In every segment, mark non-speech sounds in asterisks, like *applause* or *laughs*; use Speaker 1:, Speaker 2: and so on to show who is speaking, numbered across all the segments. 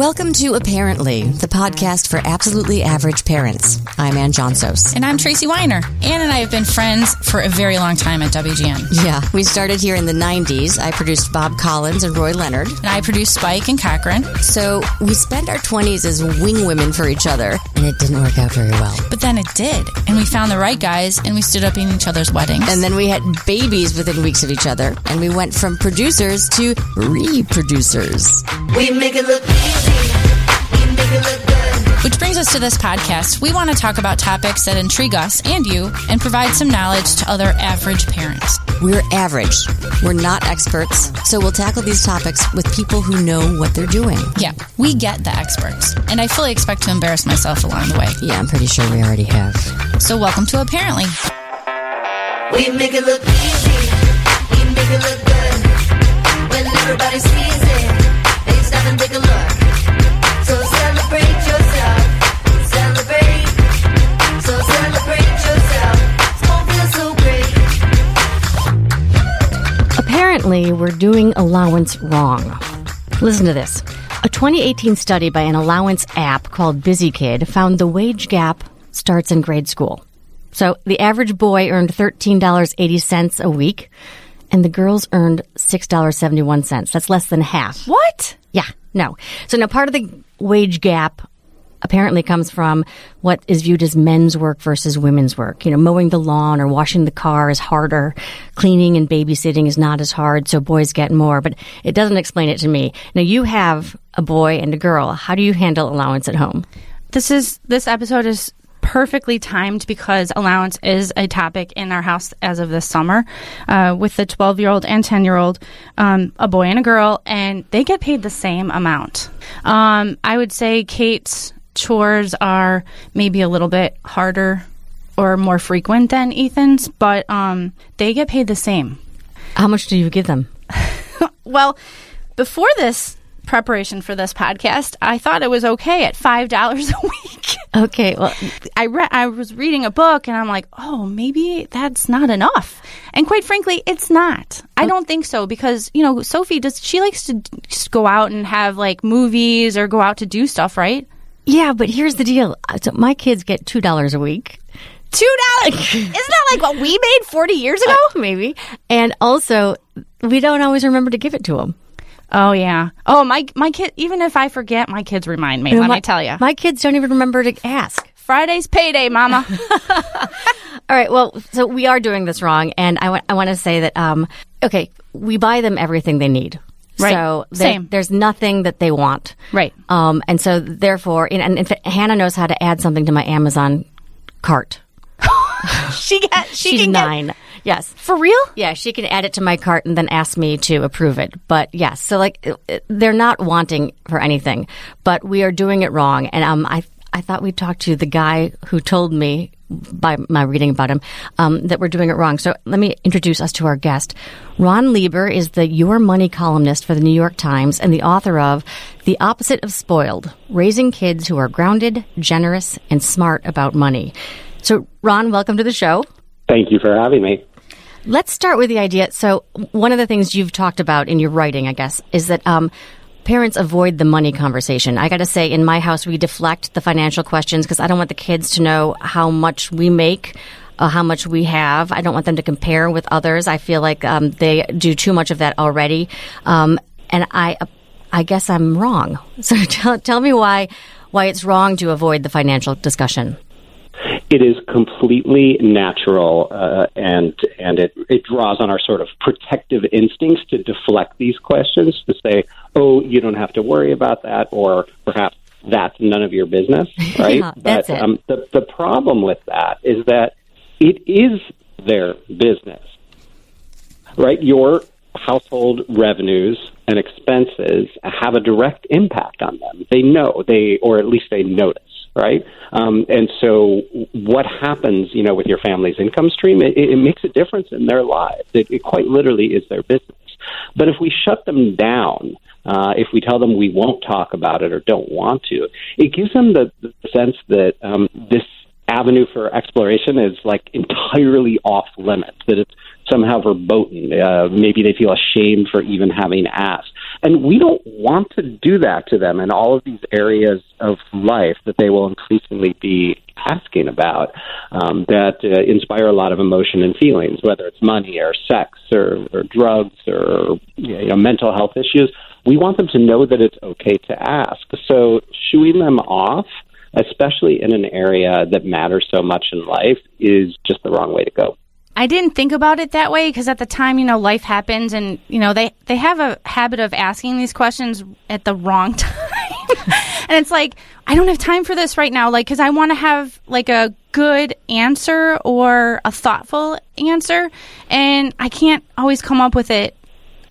Speaker 1: Welcome to Apparently, the podcast for absolutely average parents. I'm Ann Johnsos.
Speaker 2: And I'm Tracy Weiner. Ann and I have been friends for a very long time at WGN.
Speaker 1: Yeah, we started here in the 90s. I produced Bob Collins and Roy Leonard.
Speaker 2: And I produced Spike and Cochran.
Speaker 1: So we spent our 20s as wing women for each other, and it didn't work out very well.
Speaker 2: But then it did. And we found the right guys, and we stood up in each other's weddings.
Speaker 1: And then we had babies within weeks of each other, and we went from producers to reproducers.
Speaker 3: We make it look easy. We make it look good.
Speaker 2: Which brings us to this podcast. We want to talk about topics that intrigue us and you and provide some knowledge to other average parents.
Speaker 1: We're average. We're not experts, so we'll tackle these topics with people who know what they're doing.
Speaker 2: Yeah, we get the experts. And I fully expect to embarrass myself along the way.
Speaker 1: Yeah, I'm pretty sure we already have.
Speaker 2: So welcome to Apparently.
Speaker 3: We make it look easy.
Speaker 4: We're doing allowance wrong. Listen to this. A 2018 study by an allowance app called BusyKid found the wage gap starts in grade school. So the average boy earned $13.80 a week, and the girls earned $6.71. That's less than half.
Speaker 2: What?
Speaker 4: Yeah, no. So now part of the wage gap apparently comes from what is viewed as men's work versus women's work. You know, mowing the lawn or washing the car is harder. Cleaning and babysitting is not as hard, so boys get more, but it doesn't explain it to me. Now you have a boy and a girl. How do you handle allowance at home?
Speaker 5: This is this episode is perfectly timed because allowance is a topic in our house as of this summer uh, with the 12 year old and 10 year old um, a boy and a girl and they get paid the same amount um, i would say kate's chores are maybe a little bit harder or more frequent than ethan's but um, they get paid the same
Speaker 4: How much do you give them? *laughs*
Speaker 5: well before this preparation for this podcast i thought it was okay at five dollars a week
Speaker 4: Okay, well,
Speaker 5: I read I was reading a book and I'm like, "Oh, maybe that's not enough." And quite frankly, it's not. I don't think so because, you know, Sophie does she likes to just go out and have like movies or go out to do stuff, right?
Speaker 4: Yeah, but here's the deal. Uh, So my kids get $2 a week.
Speaker 5: Two dollars. *laughs* Isn't that like what we made 40 years ago?
Speaker 4: Maybe. And also, we don't always remember to give it to them.
Speaker 5: Oh yeah. Oh, my my kid even if I forget, my kids remind me. Let me tell you.
Speaker 4: My kids don't even remember to ask.
Speaker 5: Friday's payday, mama. *laughs* *laughs*
Speaker 4: All right. Well, so we are doing this wrong, and I want I want to say that um, okay, we buy them everything they need.
Speaker 5: Right.
Speaker 4: So
Speaker 5: Same.
Speaker 4: there's nothing that they want.
Speaker 5: Right.
Speaker 4: Um, and so therefore, and, and Hannah knows how to add something to my Amazon cart. *laughs*
Speaker 5: she got she
Speaker 4: She's
Speaker 5: can get-
Speaker 4: nine. Yes.
Speaker 5: for real?
Speaker 4: Yeah, she can add it to my cart and then ask me to approve it. But yes, so like they're not wanting for anything, but we are doing it wrong. And um, I I thought we'd talk to the guy who told me by my reading about him um, that we're doing it wrong. So let me introduce us to our guest. Ron Lieber is the Your Money columnist for the New York Times and the author of The Opposite of Spoiled: Raising Kids Who Are Grounded, Generous, and Smart About Money. So Ron, welcome to the show.
Speaker 6: Thank you for having me.
Speaker 4: Let's start with the idea. So, one of the things you've talked about in your writing, I guess, is that um, parents avoid the money conversation. I got to say, in my house, we deflect the financial questions because I don't want the kids to know how much we make. Uh, how much we have. I don't want them to compare with others. I feel like um, they do too much of that already. Um, and I, I guess I'm wrong. *laughs* So tell, tell me why, why it's wrong to avoid the financial discussion.
Speaker 6: It is completely natural, uh, and and it it draws on our sort of protective instincts to deflect these questions to say, "Oh, you don't have to worry about that," or perhaps that's none of your business, *laughs* right?
Speaker 4: Yeah, that's
Speaker 6: but
Speaker 4: it.
Speaker 6: Um, the the problem with that is that it is their business, right? Your household revenues and expenses have a direct impact on them. They know they, or at least they notice, right? Um, and so, what happens, you know, with your family's income stream, it, it makes a difference in their lives. It, it quite literally is their business. But if we shut them down, uh, if we tell them we won't talk about it or don't want to, it gives them the, the sense that um, this avenue for exploration is like entirely off limits, that it's somehow verboten. Uh, maybe they feel ashamed for even having asked. And we don't want to do that to them in all of these areas of life that they will increasingly be asking about um, that uh, inspire a lot of emotion and feelings, whether it's money or sex or, or drugs or you know, mental health issues. We want them to know that it's okay to ask. So shooing them off, especially in an area that matters so much in life, is just the wrong way to go.
Speaker 5: I didn't think about it that way because at the time, you know, life happens, and you know they they have a habit of asking these questions at the wrong *laughs* time, and it's like I don't have time for this right now, like because I want to have like a good answer or a thoughtful answer, and I can't always come up with it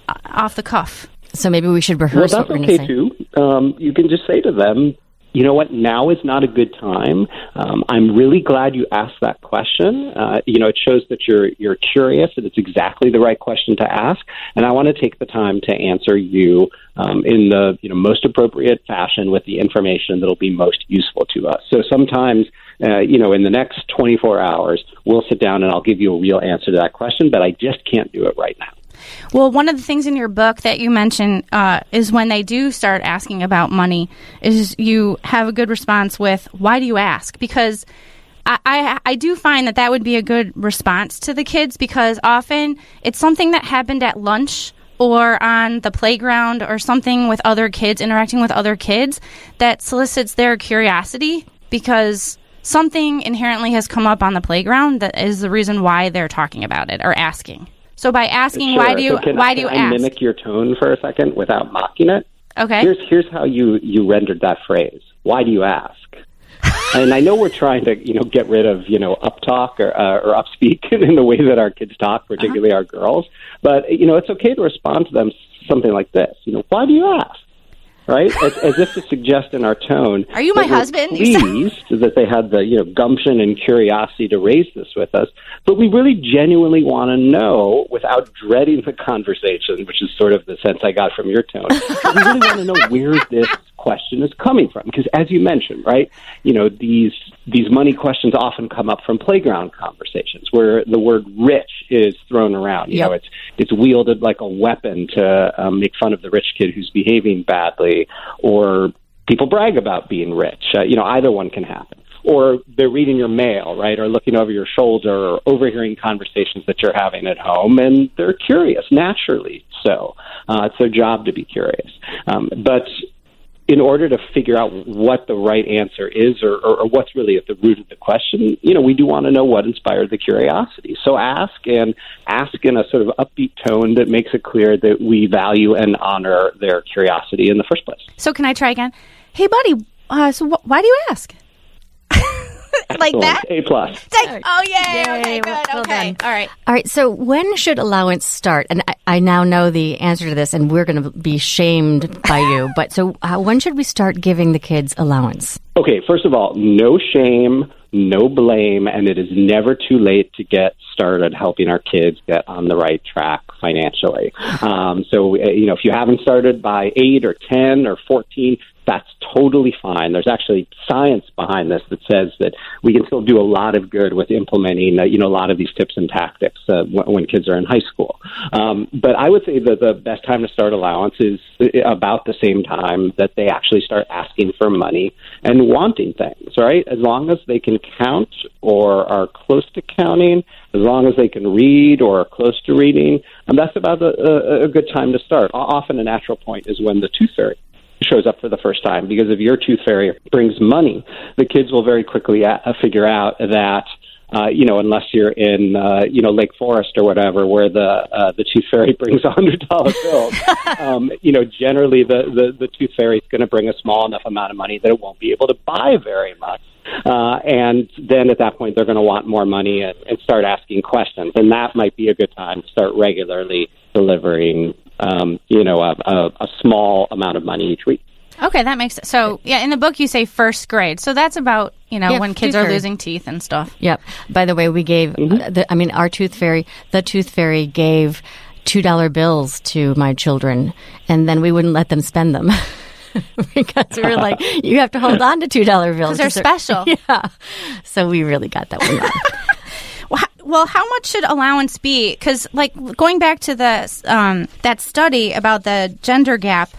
Speaker 5: uh, off the cuff.
Speaker 4: So maybe we should
Speaker 6: Well,
Speaker 4: rehearse
Speaker 6: that's
Speaker 4: what we're going
Speaker 6: okay
Speaker 4: to say.
Speaker 6: too. Um, you can just say to them, you know what, now is not a good time. Um, I'm really glad you asked that question. Uh, you know, it shows that you're you're curious and it's exactly the right question to ask. And I want to take the time to answer you um, in the you know most appropriate fashion with the information that'll be most useful to us. So sometimes. Uh, you know, in the next 24 hours, we'll sit down and I'll give you a real answer to that question, but I just can't do it right now.
Speaker 5: Well, one of the things in your book that you mention uh, is when they do start asking about money, is you have a good response with "Why do you ask?" Because I, I I do find that that would be a good response to the kids because often it's something that happened at lunch or on the playground or something with other kids interacting with other kids that solicits their curiosity because something inherently has come up on the playground that is the reason why they're talking about it or asking. So by asking why do you
Speaker 6: So can,
Speaker 5: why do you ask?
Speaker 6: mimic your tone for a second without mocking it?
Speaker 5: Okay.
Speaker 6: Here's here's how you you rendered that phrase. Why do you ask? and I know we're trying to you know get rid of you know uptalk or uh, or upspeak *laughs* in the way that our kids talk, particularly our girls. But you know it's okay to respond to them something like this. You know, why do you ask? Right, as, as if to suggest in our tone.
Speaker 5: Are you my husband?
Speaker 6: Pleased that they had the you know gumption and curiosity to raise this with us, but we really genuinely want to know without dreading the conversation, which is sort of the sense I got from your tone. we really want to know where this question is coming from, because as you mentioned, right, you know these these money questions often come up from playground conversations where the word rich is thrown around. You know, it's it's wielded like a weapon to um, make fun of the rich kid who's behaving badly, or people brag about being rich. Uh, you know, either one can happen. Or they're reading your mail, right? Or looking over your shoulder or overhearing conversations that you're having at home, and they're curious, naturally so. Uh, it's their job to be curious. Um, but in order to figure out what the right answer is or, or, or what's really at the root of the question, you know, we do want to know what inspired the curiosity. So ask and ask in a sort of upbeat tone that makes it clear that we value and honor their curiosity in the first place.
Speaker 5: So can I try again? Hey, buddy. Uh, so wh- why do you ask? *laughs* like that?
Speaker 6: A plus.
Speaker 5: Like, oh yay! okay, good.
Speaker 4: well- well
Speaker 5: okay,
Speaker 4: done.
Speaker 5: all right.
Speaker 4: All right. So when should allowance start? And I, I now know the answer to this, and we're going to be shamed by you. *laughs* But so uh, when should we start giving the kids allowance?
Speaker 6: Okay, first of all, no shame, no blame, and it is never too late to get started helping our kids get on the right track financially. *gasps* Um, so, uh, you know, if you haven't started by 8 or 10 or 14, that's totally fine. There's actually science behind this that says that we can still do a lot of good with implementing, uh, you know, a lot of these tips and tactics uh, when, when kids are in high school. Um, but I would say that the best time to start allowance is uh, about the same time that they actually start asking for money and wanting things, right? As long as they can count or are close to counting, as long as they can read or are close to reading, and that's about a, a, a good time to start. Often a natural point is when the tooth fairy shows up for the first time because if your tooth fairy brings money, the kids will very quickly a- uh, figure out that. Uh, you know, unless you're in, uh, you know, Lake Forest or whatever, where the uh, the tooth fairy *laughs* brings a hundred dollar bills. *laughs* um, you know, generally the the, the tooth fairy is going to bring a small enough amount of money that it won't be able to buy very much. Uh, and then at that point, they're going to want more money and, and start asking questions. And that might be a good time to start regularly delivering, um, you know, a, a, a small amount of money each week.
Speaker 5: Okay, that makes sense. So, yeah, in the book you say first grade. So that's about, you know,
Speaker 4: Yeah,
Speaker 5: when kids are
Speaker 4: fairy.
Speaker 5: losing teeth and stuff.
Speaker 4: Yep. By the way, we gave. uh, the, I mean, our tooth fairy. The tooth fairy gave two dollar bills to my children, and then we wouldn't let them spend them. *laughs* because we were like, *laughs* you have to hold on to two dollar bills
Speaker 5: they're special. *laughs*
Speaker 4: Yeah, so we really got that one wrong.
Speaker 5: Wh- Well, how much should allowance be? Because, like, going back to the um, that study about the gender gap,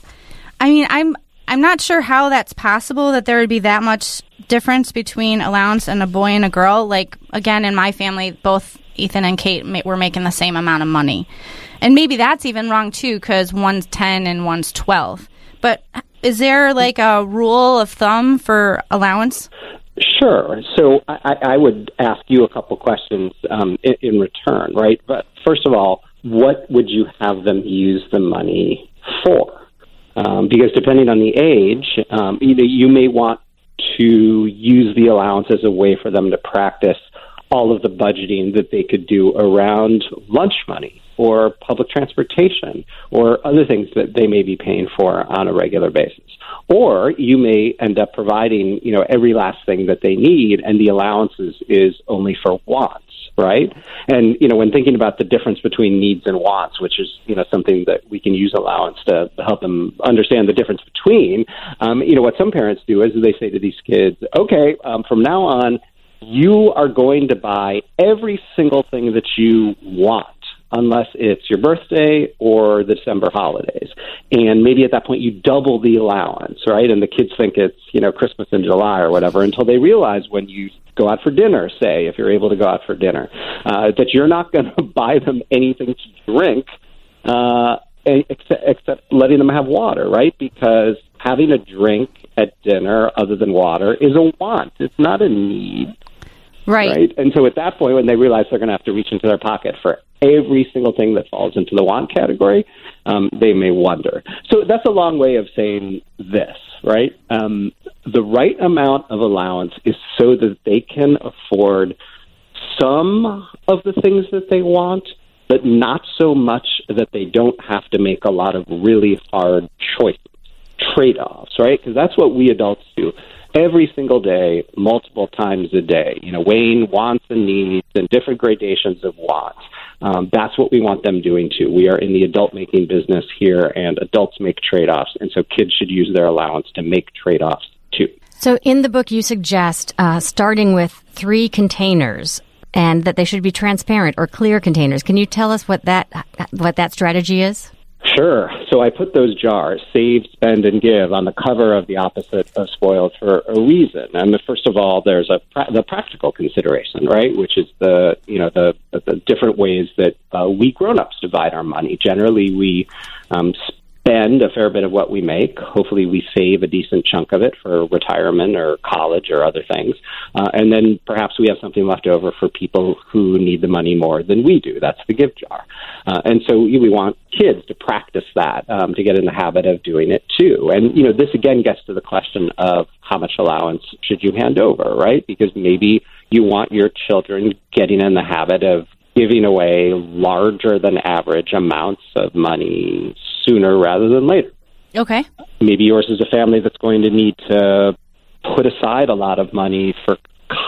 Speaker 5: I mean, I'm I'm not sure how that's possible that there would be that much difference between allowance and a boy and a girl. Like, again, in my family, both Ethan and Kate ma- were making the same amount of money, and maybe that's even wrong too, because one's ten and one's twelve. But is there like a rule of thumb for allowance?
Speaker 6: Sure. So I, I would ask you a couple questions um, in, in return, right? But first of all, what would you have them use the money for? Um, because depending on the age, um, either you may want to use the allowance as a way for them to practice all of the budgeting that they could do around lunch money or public transportation or other things that they may be paying for on a regular basis. Or you may end up providing, you know, every last thing that they need and the allowances is only for wants, right? And, you know, when thinking about the difference between needs and wants, which is, you know, something that we can use allowance to help them understand the difference between, um, you know, what some parents do is they say to these kids, okay, um, from now on, you are going to buy every single thing that you want unless it's your birthday or the December holidays. And maybe at that point you double the allowance, right? And the kids think it's, you know, Christmas in July or whatever until they realize when you go out for dinner, say, if you're able to go out for dinner, uh, that you're not *laughs* going to buy them anything to drink, uh, except, except letting them have water, right? Because having a drink at dinner other than water is a want. It's not a need
Speaker 5: Right.
Speaker 6: right? And so at that point, when they realize they're going to have to reach into their pocket for every single thing that falls into the want category, um, they may wonder. So that's a long way of saying this, right? Um, the right amount of allowance is so that they can afford some of the things that they want, but not so much that they don't have to make a lot of really hard choices, trade offs, right? Because that's what we adults do every single day, multiple times a day, you know, weighing wants and needs and different gradations of wants. Um, that's what we want them doing too. We are in the adult making business here, and adults make trade offs, and so kids should use their allowance to make trade offs too.
Speaker 4: So, in the book, you suggest uh, starting with three containers, and that they should be transparent or clear containers. Can you tell us what that what that strategy is?
Speaker 6: Sure. So I put those jars, save, spend, and give, on the cover of the opposite of spoiled for a reason. And the, first of all, there's a pra- the practical consideration, right, which is the you know the the, the different ways that uh, we grown-ups divide our money. Generally, we um, spend a fair bit of what we make. Hopefully, we save a decent chunk of it for retirement or college or other things. Uh, and then perhaps we have something left over for people who need the money more than we do. That's the gift jar. Uh, and so we want kids to practice that, um, to get in the habit of doing it too. And, you know, this again gets to the question of how much allowance should you hand over, right? Because maybe you want your children getting in the habit of giving away larger than average amounts of money sooner rather than later.
Speaker 5: Okay.
Speaker 6: Maybe yours is a family that's going to need to put aside a lot of money for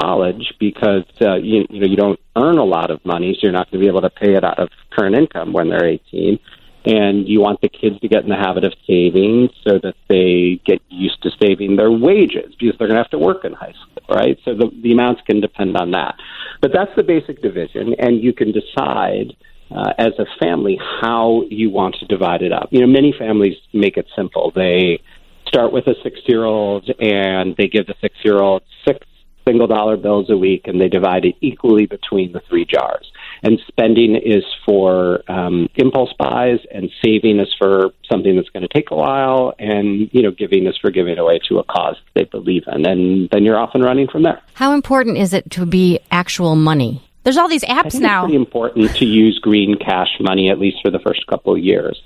Speaker 6: college because uh, you, you know you don't earn a lot of money, so you're not going to be able to pay it out of current income when they're 18. And you want the kids to get in the habit of saving so that they get used to saving their wages because they're going to have to work in high school, right? So the, the amounts can depend on that. But that's the basic division, and you can decide uh, as a family how you want to divide it up. You know, many families make it simple. They start with a six year old and they give the six year old six single dollar bills a week and they divide it equally between the three jars. And spending is for um, impulse buys, and saving is for something that's going to take a while, and you know, giving is for giving away to a cause they believe in, and then you're off and running from there.
Speaker 4: How important is it to be actual money?
Speaker 5: There's all these apps now.
Speaker 6: it's important to use green cash money at least for the first couple of years.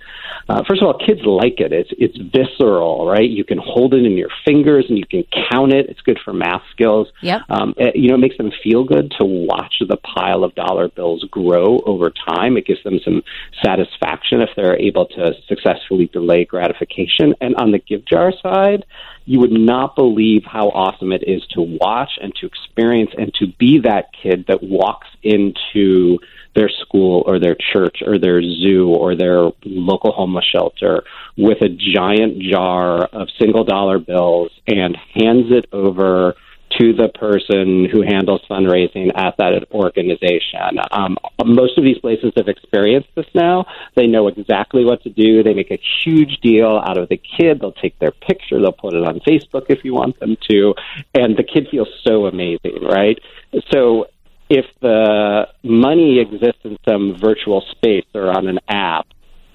Speaker 6: Uh, first of all, kids like it. It's it's visceral, right? You can hold it in your fingers and you can count it. It's good for math skills.
Speaker 5: Yep.
Speaker 6: Um, it, you know, it makes them feel good to watch the pile of dollar bills grow over time. It gives them some satisfaction if they're able to successfully delay gratification. And on the gift jar side, you would not believe how awesome it is to watch and to experience and to be that kid that walks into their school or their church or their zoo or their local homeless shelter with a giant jar of single dollar bills and hands it over to the person who handles fundraising at that organization. Um, most of these places have experienced this now. They know exactly what to do. They make a huge deal out of the kid. They'll take their picture, they'll put it on Facebook if you want them to, and the kid feels so amazing, right? So if the money exists in some virtual space or on an app,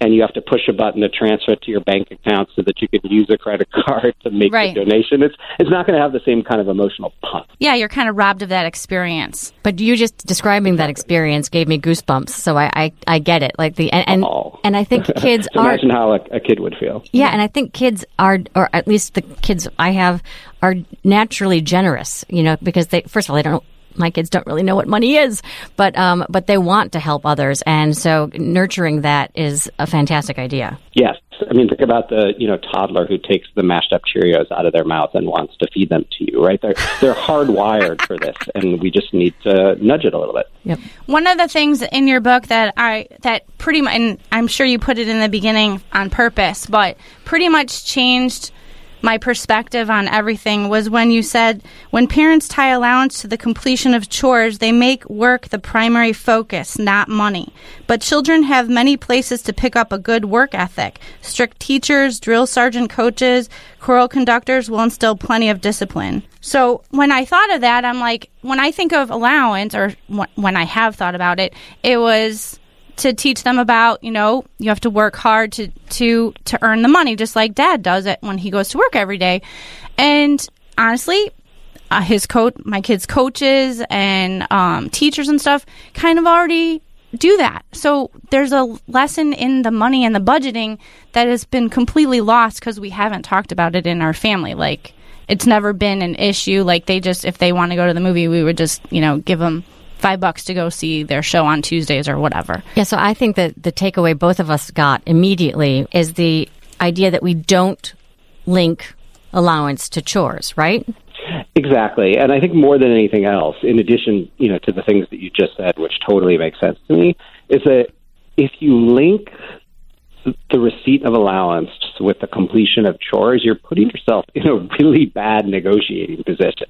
Speaker 6: and you have to push a button to transfer it to your bank account so that you can use a credit *laughs* card to make
Speaker 5: Right.
Speaker 6: the donation. It's it's not going to have the same kind of emotional punch.
Speaker 5: Yeah, you're kind of robbed of that experience.
Speaker 4: But you just describing that experience gave me goosebumps. So I, I, I get it. Like the and and,
Speaker 6: Oh.
Speaker 4: and I think *laughs* kids
Speaker 6: So
Speaker 4: are
Speaker 6: imagine how a, a kid would feel.
Speaker 4: yeah, and I think kids are, or at least the kids I have, are naturally generous. You know, because they first of all they don't. My kids don't really know what money is, but um, but they want to help others, and so nurturing that is a fantastic idea.
Speaker 6: Yes. I mean, think about the you know toddler who takes the mashed up Cheerios out of their mouth and wants to feed them to you, right? They're they're hardwired for this, and we just need to nudge it a little bit.
Speaker 4: Yep.
Speaker 5: One of the things in your book that I that pretty much, and I'm sure you put it in the beginning on purpose, but pretty much changed my perspective on everything was when you said when parents tie allowance to the completion of chores, they make work the primary focus, not money. But children have many places to pick up a good work ethic. Strict teachers, drill sergeant coaches, choral conductors will instill plenty of discipline. So when I thought of that, I'm like, when I think of allowance, or wh- when I have thought about it, it was to teach them about you know you have to work hard to to to earn the money just like dad does it when he goes to work every day. And honestly uh, his coach my kids coaches and um, teachers and stuff kind of already do that. So there's a lesson in the money and the budgeting that has been completely lost because we haven't talked about it in our family. Like it's never been an issue. Like they just if they want to go to the movie we would just you know give them five bucks to go see their show on tuesdays or whatever
Speaker 4: Yeah, so I think that the takeaway both of us got immediately is the idea that we don't link allowance to chores, right?
Speaker 6: Exactly, and I think more than anything else, in addition, you know, to the things that you just said, which totally make sense to me, is that if you link the receipt of allowance with the completion of chores, you're putting mm-hmm. yourself in a really bad negotiating position.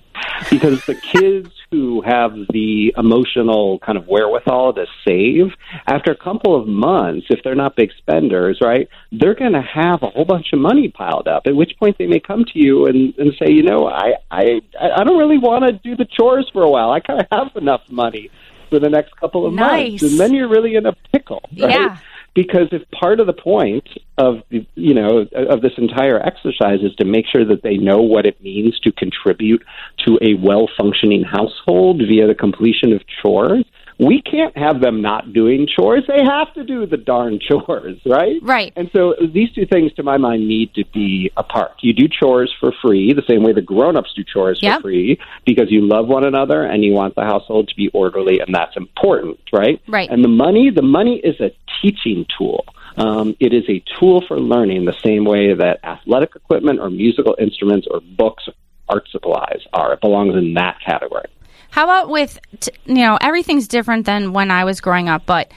Speaker 6: Because the *laughs* kids who have the emotional kind of wherewithal to save, after a couple of months, if they're not big spenders, right, they're going to have a whole bunch of money piled up. At which point they may come to you and, and say, you know, I, I, I don't really want to do the chores for a while. I kind of have enough money for the next couple of
Speaker 5: Nice.
Speaker 6: months. And then you're really in a pickle, right?
Speaker 5: Yeah.
Speaker 6: Because if part of the point of the, you know of this entire exercise is to make sure that they know what it means to contribute to a well functioning household via the completion of chores we can't have them not doing chores they have to do the darn *laughs* chores right
Speaker 5: Right.
Speaker 6: and so these two things to my mind need to be apart you do chores for free the same way the grown-ups do chores
Speaker 5: Yep.
Speaker 6: for free because you love one another and you want the household to be orderly and that's important right
Speaker 5: Right.
Speaker 6: and the money, the money is a teaching tool. Um, it is a tool for learning the same way that athletic equipment or musical instruments or books, art supplies are. It belongs in that category.
Speaker 5: How about with, t- you know, everything's different than when I was growing up, but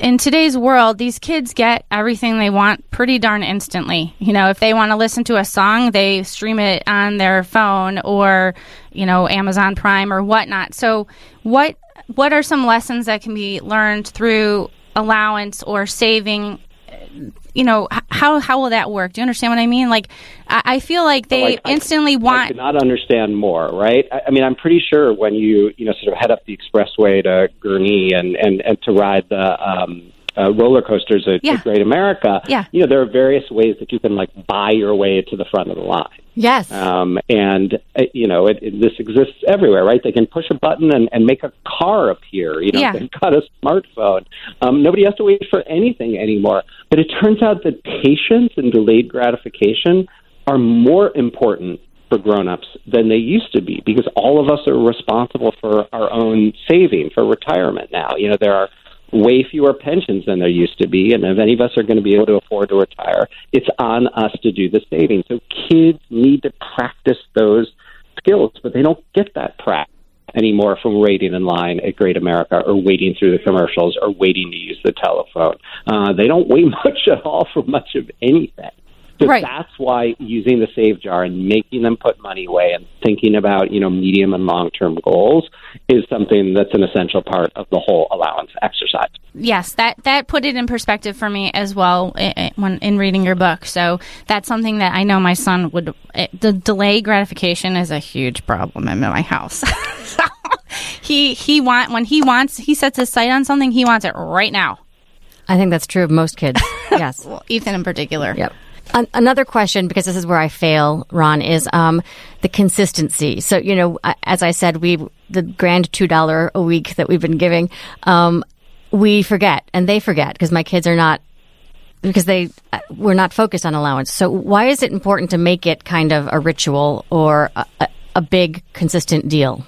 Speaker 5: in today's world, these kids get everything they want pretty darn instantly. You know, if they want to listen to a song, they stream it on their phone or, you know, Amazon Prime or whatnot. So, what what are some lessons that can be learned through allowance or saving? You know, how how will that work? Do you understand what I mean? Like, I, I feel like they
Speaker 6: Like,
Speaker 5: instantly
Speaker 6: I
Speaker 5: want.
Speaker 6: could not understand more, right? I, I mean, I'm pretty sure when you, you know, sort of head up the expressway to Gurnee and, and, and to ride the um, uh, roller coasters at,
Speaker 5: Yeah.
Speaker 6: at Great America,
Speaker 5: Yeah.
Speaker 6: you know, there are various ways that you can, like, buy your way to the front of the line.
Speaker 4: Yes.
Speaker 6: Um, and uh, you know, it, it, this exists everywhere, right? They can push a button and, and make a car appear. You know,
Speaker 5: Yeah.
Speaker 6: they've got a smartphone. Um, nobody has to wait for anything anymore. But it turns out that patience and delayed gratification are more important for grown-ups than they used to be because all of us are responsible for our own saving for retirement now. You know, there are way fewer pensions than there used to be, and if any of us are going to be able to afford to retire, it's on us to do the saving. So kids need to practice those skills, but they don't get that practice anymore from waiting in line at Great America or waiting through the commercials or waiting to use the telephone. Uh, they don't wait *laughs* much at all for much of anything. So
Speaker 5: Right.
Speaker 6: that's why using the save jar and making them put money away and thinking about, you know, medium and long term goals is something that's an essential part of the whole allowance exercise.
Speaker 5: Yes, that that put it in perspective for me as well i- i- when in reading your book. So that's something that I know my son would. eh, The delay gratification is a huge problem in my house. *laughs* so he he want when he wants he sets his sight on something he wants it right now.
Speaker 4: I think that's true of most kids. *laughs* yes.
Speaker 5: Well, Ethan in particular.
Speaker 4: Yep. An- another question, because this is where I fail, Ron, is um, the consistency. So, you know, as I said, we the grand two dollar a week that we've been giving, um, we forget, and they forget because my kids are not because they uh, we're not focused on allowance. So, why is it important to make it kind of a ritual or a, a big consistent deal?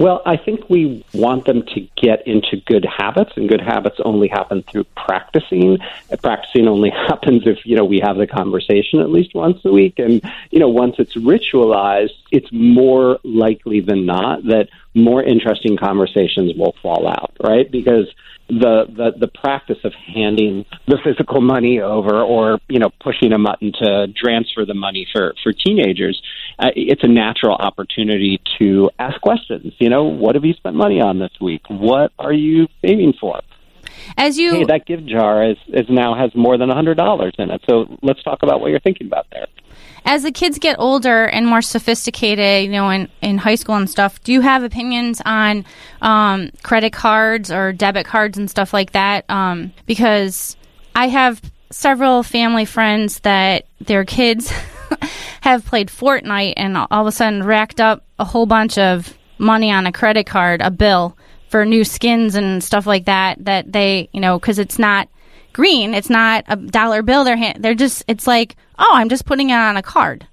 Speaker 6: Well, I think we want them to get into good habits, and good habits only happen through practicing. Practicing only *laughs* happens if you know we have the conversation at least once a week, and you know once it's ritualized, it's more likely than not that more interesting conversations will fall out, right? Because the, the the practice of handing the physical money over or you know pushing a button to transfer the money for for teenagers uh, it's a natural opportunity to ask questions. You know what have you spent money on this week? What are you saving for
Speaker 5: As you
Speaker 6: hey that gift jar is, is now has more than a hundred dollars in it so let's talk about what you're thinking about there
Speaker 5: as the kids get older and more sophisticated, you know, in, in high school and stuff, do you have opinions on um, credit cards or debit cards and stuff like that? Um, because I have several family friends that their kids *laughs* have played Fortnite and all of a sudden racked up a whole bunch of money on a credit card, a bill for new skins and stuff like that. That they, you know, because it's not green, it's not a dollar bill. They're hand, they're just, it's like, oh, I'm just putting it on a card.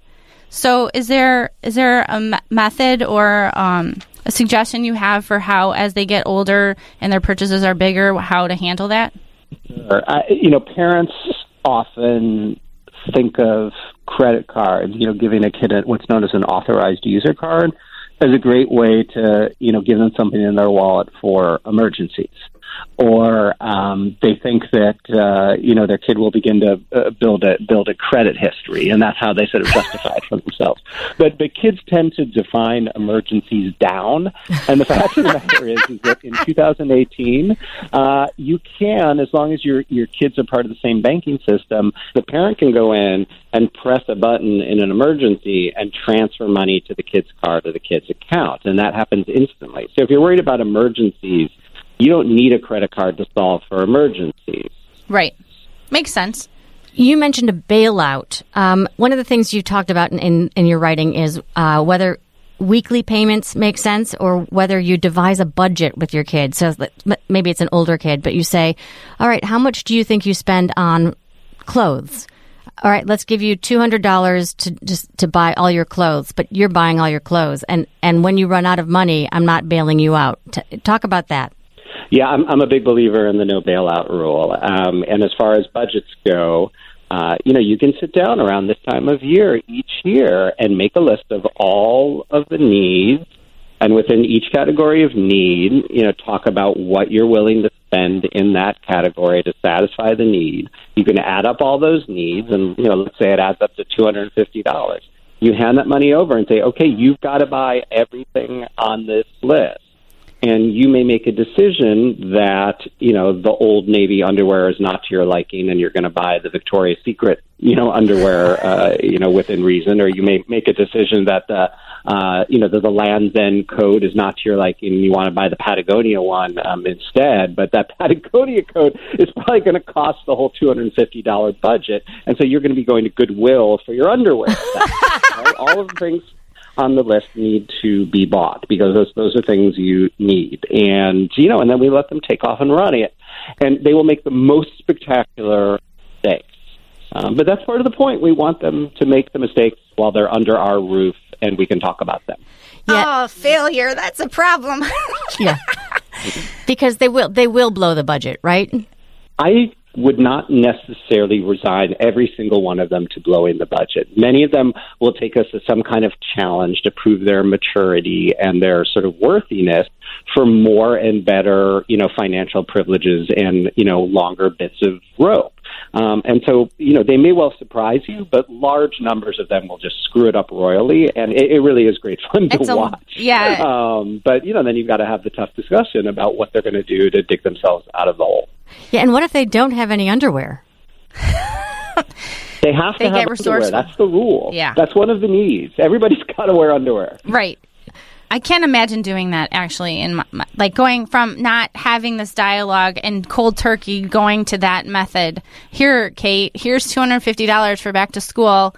Speaker 5: So, is there is there a me- method or um, a suggestion you have for how, as they get older and their purchases are bigger, how to handle that?
Speaker 6: Sure. I, you know, parents often think of credit cards, you know, giving a kid a, what's known as an authorized user card as a great way to, you know, give them something in their wallet for emergencies. Or um, they think that uh, you know their kid will begin to uh, build a build a credit history, and that's how they sort of justify it for themselves. But but kids tend to define emergencies down, and the fact of the matter is, is that in 2018, uh, you can, as long as your your kids are part of the same banking system, the parent can go in and press a button in an emergency and transfer money to the kid's card or the kid's account, and that happens instantly. So if you're worried about emergencies, you don't need a credit card to solve for emergencies.
Speaker 5: Right, makes sense.
Speaker 4: You mentioned a bailout. Um, one of the things you talked about in, in, in your writing is uh, whether weekly payments make sense or whether you devise a budget with your kid. So that- maybe it's an older kid, but you say, all right, how much do you think you spend on clothes? All right, let's give you two hundred dollars to just to buy all your clothes, but you're buying all your clothes, and and when you run out of money, I'm not bailing you out. T- talk about that.
Speaker 6: Yeah, I'm, I'm a big believer in the no bailout rule. Um, and as far as budgets go, uh, you know, you can sit down around this time of year each year and make a list of all of the needs. And within each category of need, you know, talk about what you're willing to spend in that category to satisfy the need. You can add up all those needs, and you know, let's say it adds up to two hundred and fifty dollars. You hand that money over and say, okay, you've got to buy everything on this list and you may make a decision that you know the old navy underwear is not to your liking and you're going to buy the victoria's secret you know underwear *laughs* uh, you know within reason. Or you may make a decision that the uh, you know the, the Land's End code is not to your liking and you want to buy the Patagonia one um, instead. But that *laughs* Patagonia code is probably going to cost the whole $250 budget. And so you're going to be going to Goodwill for your underwear. *laughs* Right? all of the things on the list need to be bought because those those are things you need. And you know, and then we let them take off and run it, and they will make the most spectacular mistakes. Um, but that's part of the point. We want them to make the mistakes while they're under our roof, and we can talk about them.
Speaker 4: Yeah.
Speaker 5: Oh, failure. That's a problem. *laughs*
Speaker 4: Yeah, because they will they will blow the budget, right?
Speaker 6: I would not necessarily resign every single one of them to blowing the budget. Many of them will take us to some kind of challenge to prove their maturity and their sort of worthiness. for more and better, you know, financial privileges and, you know, longer bits of rope. Um, and so, you know, they may well surprise you, but large numbers of them will just screw it up royally, and it, it really is great fun to
Speaker 5: a-
Speaker 6: watch.
Speaker 5: yeah.
Speaker 6: Um, but you know, then you've got to have the tough discussion about what they're going to do to dig themselves out of the hole.
Speaker 4: Yeah, and what if they don't have any underwear?
Speaker 6: They have
Speaker 5: They
Speaker 6: to
Speaker 5: get
Speaker 6: have underwear. That's the rule.
Speaker 5: Yeah.
Speaker 6: that's one of the needs. Everybody's *laughs* got to wear underwear.
Speaker 5: Right. I can't imagine doing that actually in my, my, like going from not having this dialogue and cold turkey going to that method. Here, Kate, here's $250 for back to school.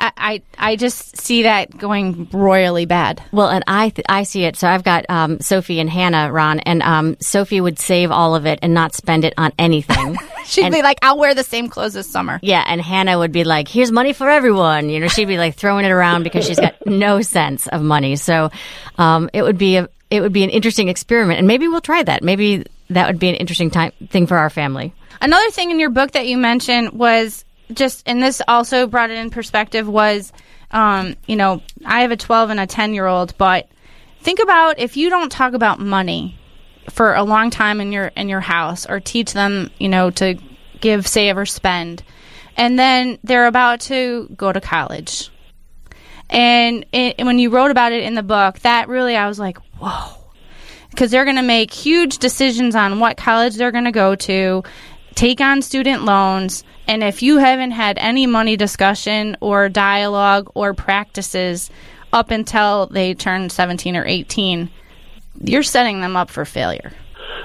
Speaker 5: I, I, I just see that going royally bad.
Speaker 4: Well, and I th- I see it. So I've got um, Sophie and Hannah, Ron, and um, Sophie would save all of it and not spend it on anything. *laughs*
Speaker 5: She'd
Speaker 4: And-
Speaker 5: be like, I'll wear the same clothes this summer.
Speaker 4: Yeah, and Hannah would be like, "Here's money for everyone." You know, she'd be like throwing it around because she's got *laughs* no sense of money. So, um, it would be a it would be an interesting experiment, and maybe we'll try that. Maybe that would be an interesting time thing for our family.
Speaker 5: Another thing in your book that you mentioned was just, and this also brought it in perspective was, um, you know, I have a 12 and a 10 year old, but think about if you don't talk about money for a long time in your in your house or teach them, you know, to give, save, or spend, and then they're about to go to college. And it, when you wrote about it in the book, that really I was like, whoa because they're going to make huge decisions on what college they're going to go to, take on student loans, and if you haven't had any money discussion or dialogue or practices up until they turn 17 or 18, you're setting them up for failure.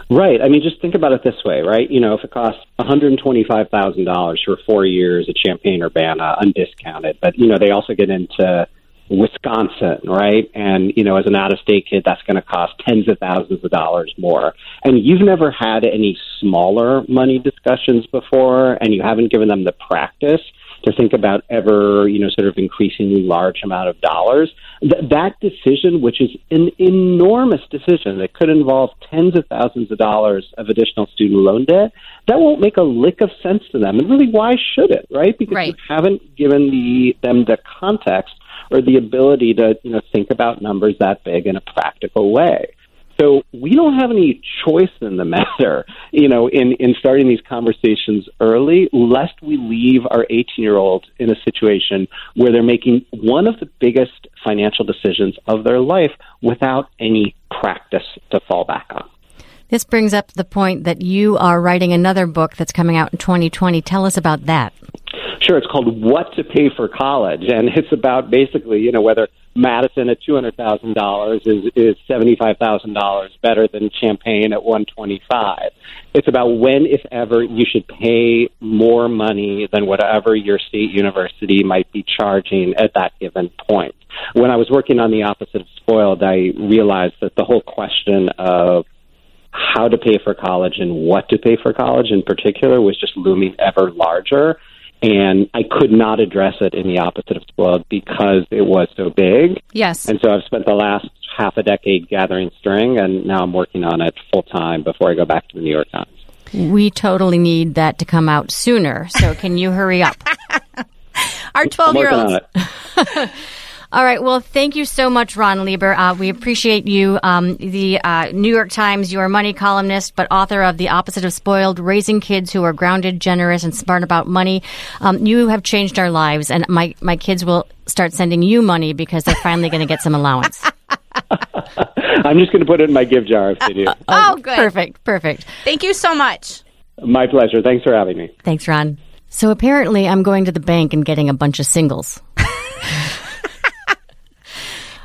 Speaker 6: Right. I mean, just think about it this way, right? You know, if it costs one hundred twenty-five thousand dollars for four years at Champaign Urbana, undiscounted, but you know they also get into Wisconsin, right? And you know, as an out-of-state kid, that's going to cost tens of thousands of dollars more. And you've never had any smaller money discussions before, and you haven't given them the practice to think about ever, you know, sort of increasingly large amount of dollars. Th- that decision, which is an enormous decision that could involve tens of thousands of dollars of additional student loan debt, that won't make a lick of sense to them. And really, why should it, right? Because
Speaker 5: Right.
Speaker 6: you haven't given the them the context or the ability to, you know, think about numbers that big in a practical way. So we don't have any choice in the *laughs* matter, you know, in, in starting these conversations early, lest we leave our 18 year olds in a situation where they're making one of the biggest financial decisions of their life without any practice to fall back on.
Speaker 4: This brings up the point that you are writing another book that's coming out in 2020. Tell us about that.
Speaker 6: Sure, it's called What to Pay for College, and it's about basically, you know, whether Madison at two hundred thousand dollars is is seventy five thousand dollars better than Champaign at one twenty five. It's about when, if ever, you should pay more money than whatever your state university might be charging at that given point. When I was working on the opposite of spoiled, I realized that the whole question of how to pay for college and what to pay for college in particular was just looming ever larger. And I could not address it in the opposite of spoiled because it was so big.
Speaker 5: Yes.
Speaker 6: And so I've spent the last half a decade gathering string, and now I'm working on it full time before I go back to the New York Times.
Speaker 4: We totally need that to come out sooner. So can you hurry up? *laughs*
Speaker 5: Our 12 year olds. *laughs*
Speaker 6: it.
Speaker 4: All right. Well, thank you so much, Ron Lieber. Uh, we appreciate you. Um, the uh, New York Times, you are money columnist, but author of The Opposite of Spoiled, Raising Kids Who Are Grounded, Generous, and Smart About Money. Um, you have changed our lives, and my, my kids will start sending you money because they're finally going to get some allowance. *laughs*
Speaker 6: I'm just going to put it in my gift jar if they do. *laughs*
Speaker 5: Oh, good.
Speaker 4: Perfect. Perfect.
Speaker 5: Thank you so much.
Speaker 6: My pleasure. Thanks for having me.
Speaker 4: Thanks, Ron. So apparently, I'm going to the bank and getting a bunch of singles. *laughs*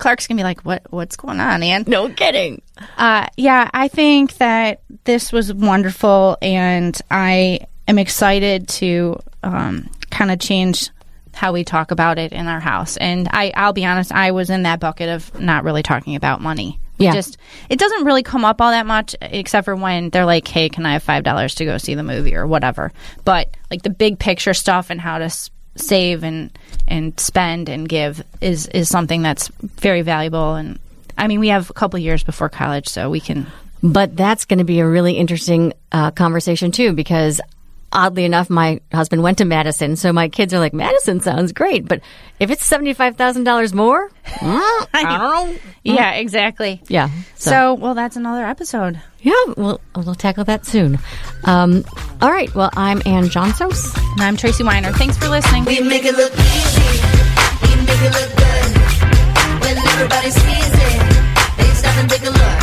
Speaker 5: Clark's gonna be like, "What? What's going on, Ann?"
Speaker 4: No kidding.
Speaker 5: Uh, yeah, I think that this was wonderful, and I am excited to um, kind of change how we talk about it in our house. And I, I'll be honest, I was in that bucket of not really talking about money. We
Speaker 4: Yeah.
Speaker 5: just it doesn't really come up all that much, except for when they're like, "Hey, can I have five dollars to go see the movie or whatever?" But like the big picture stuff and how to save and and spend and give is is something that's very valuable. And I mean, we have a couple years before college, so we can.
Speaker 4: But that's going to be a really interesting uh, conversation too, because oddly enough, my husband went to Madison, so my kids are like, Madison sounds great, but if it's seventy five thousand dollars more, mm, *laughs* I don't know. Mm.
Speaker 5: Yeah, exactly.
Speaker 4: Yeah.
Speaker 5: So. so. well, that's another episode.
Speaker 4: Yeah, we'll we'll tackle that soon. Um, all right. Well, I'm Ann Johnsos,
Speaker 5: and I'm Tracy Weiner. Thanks for listening.
Speaker 3: We make it look easy.
Speaker 1: We make it look good. When everybody sees it, they stop and take a look.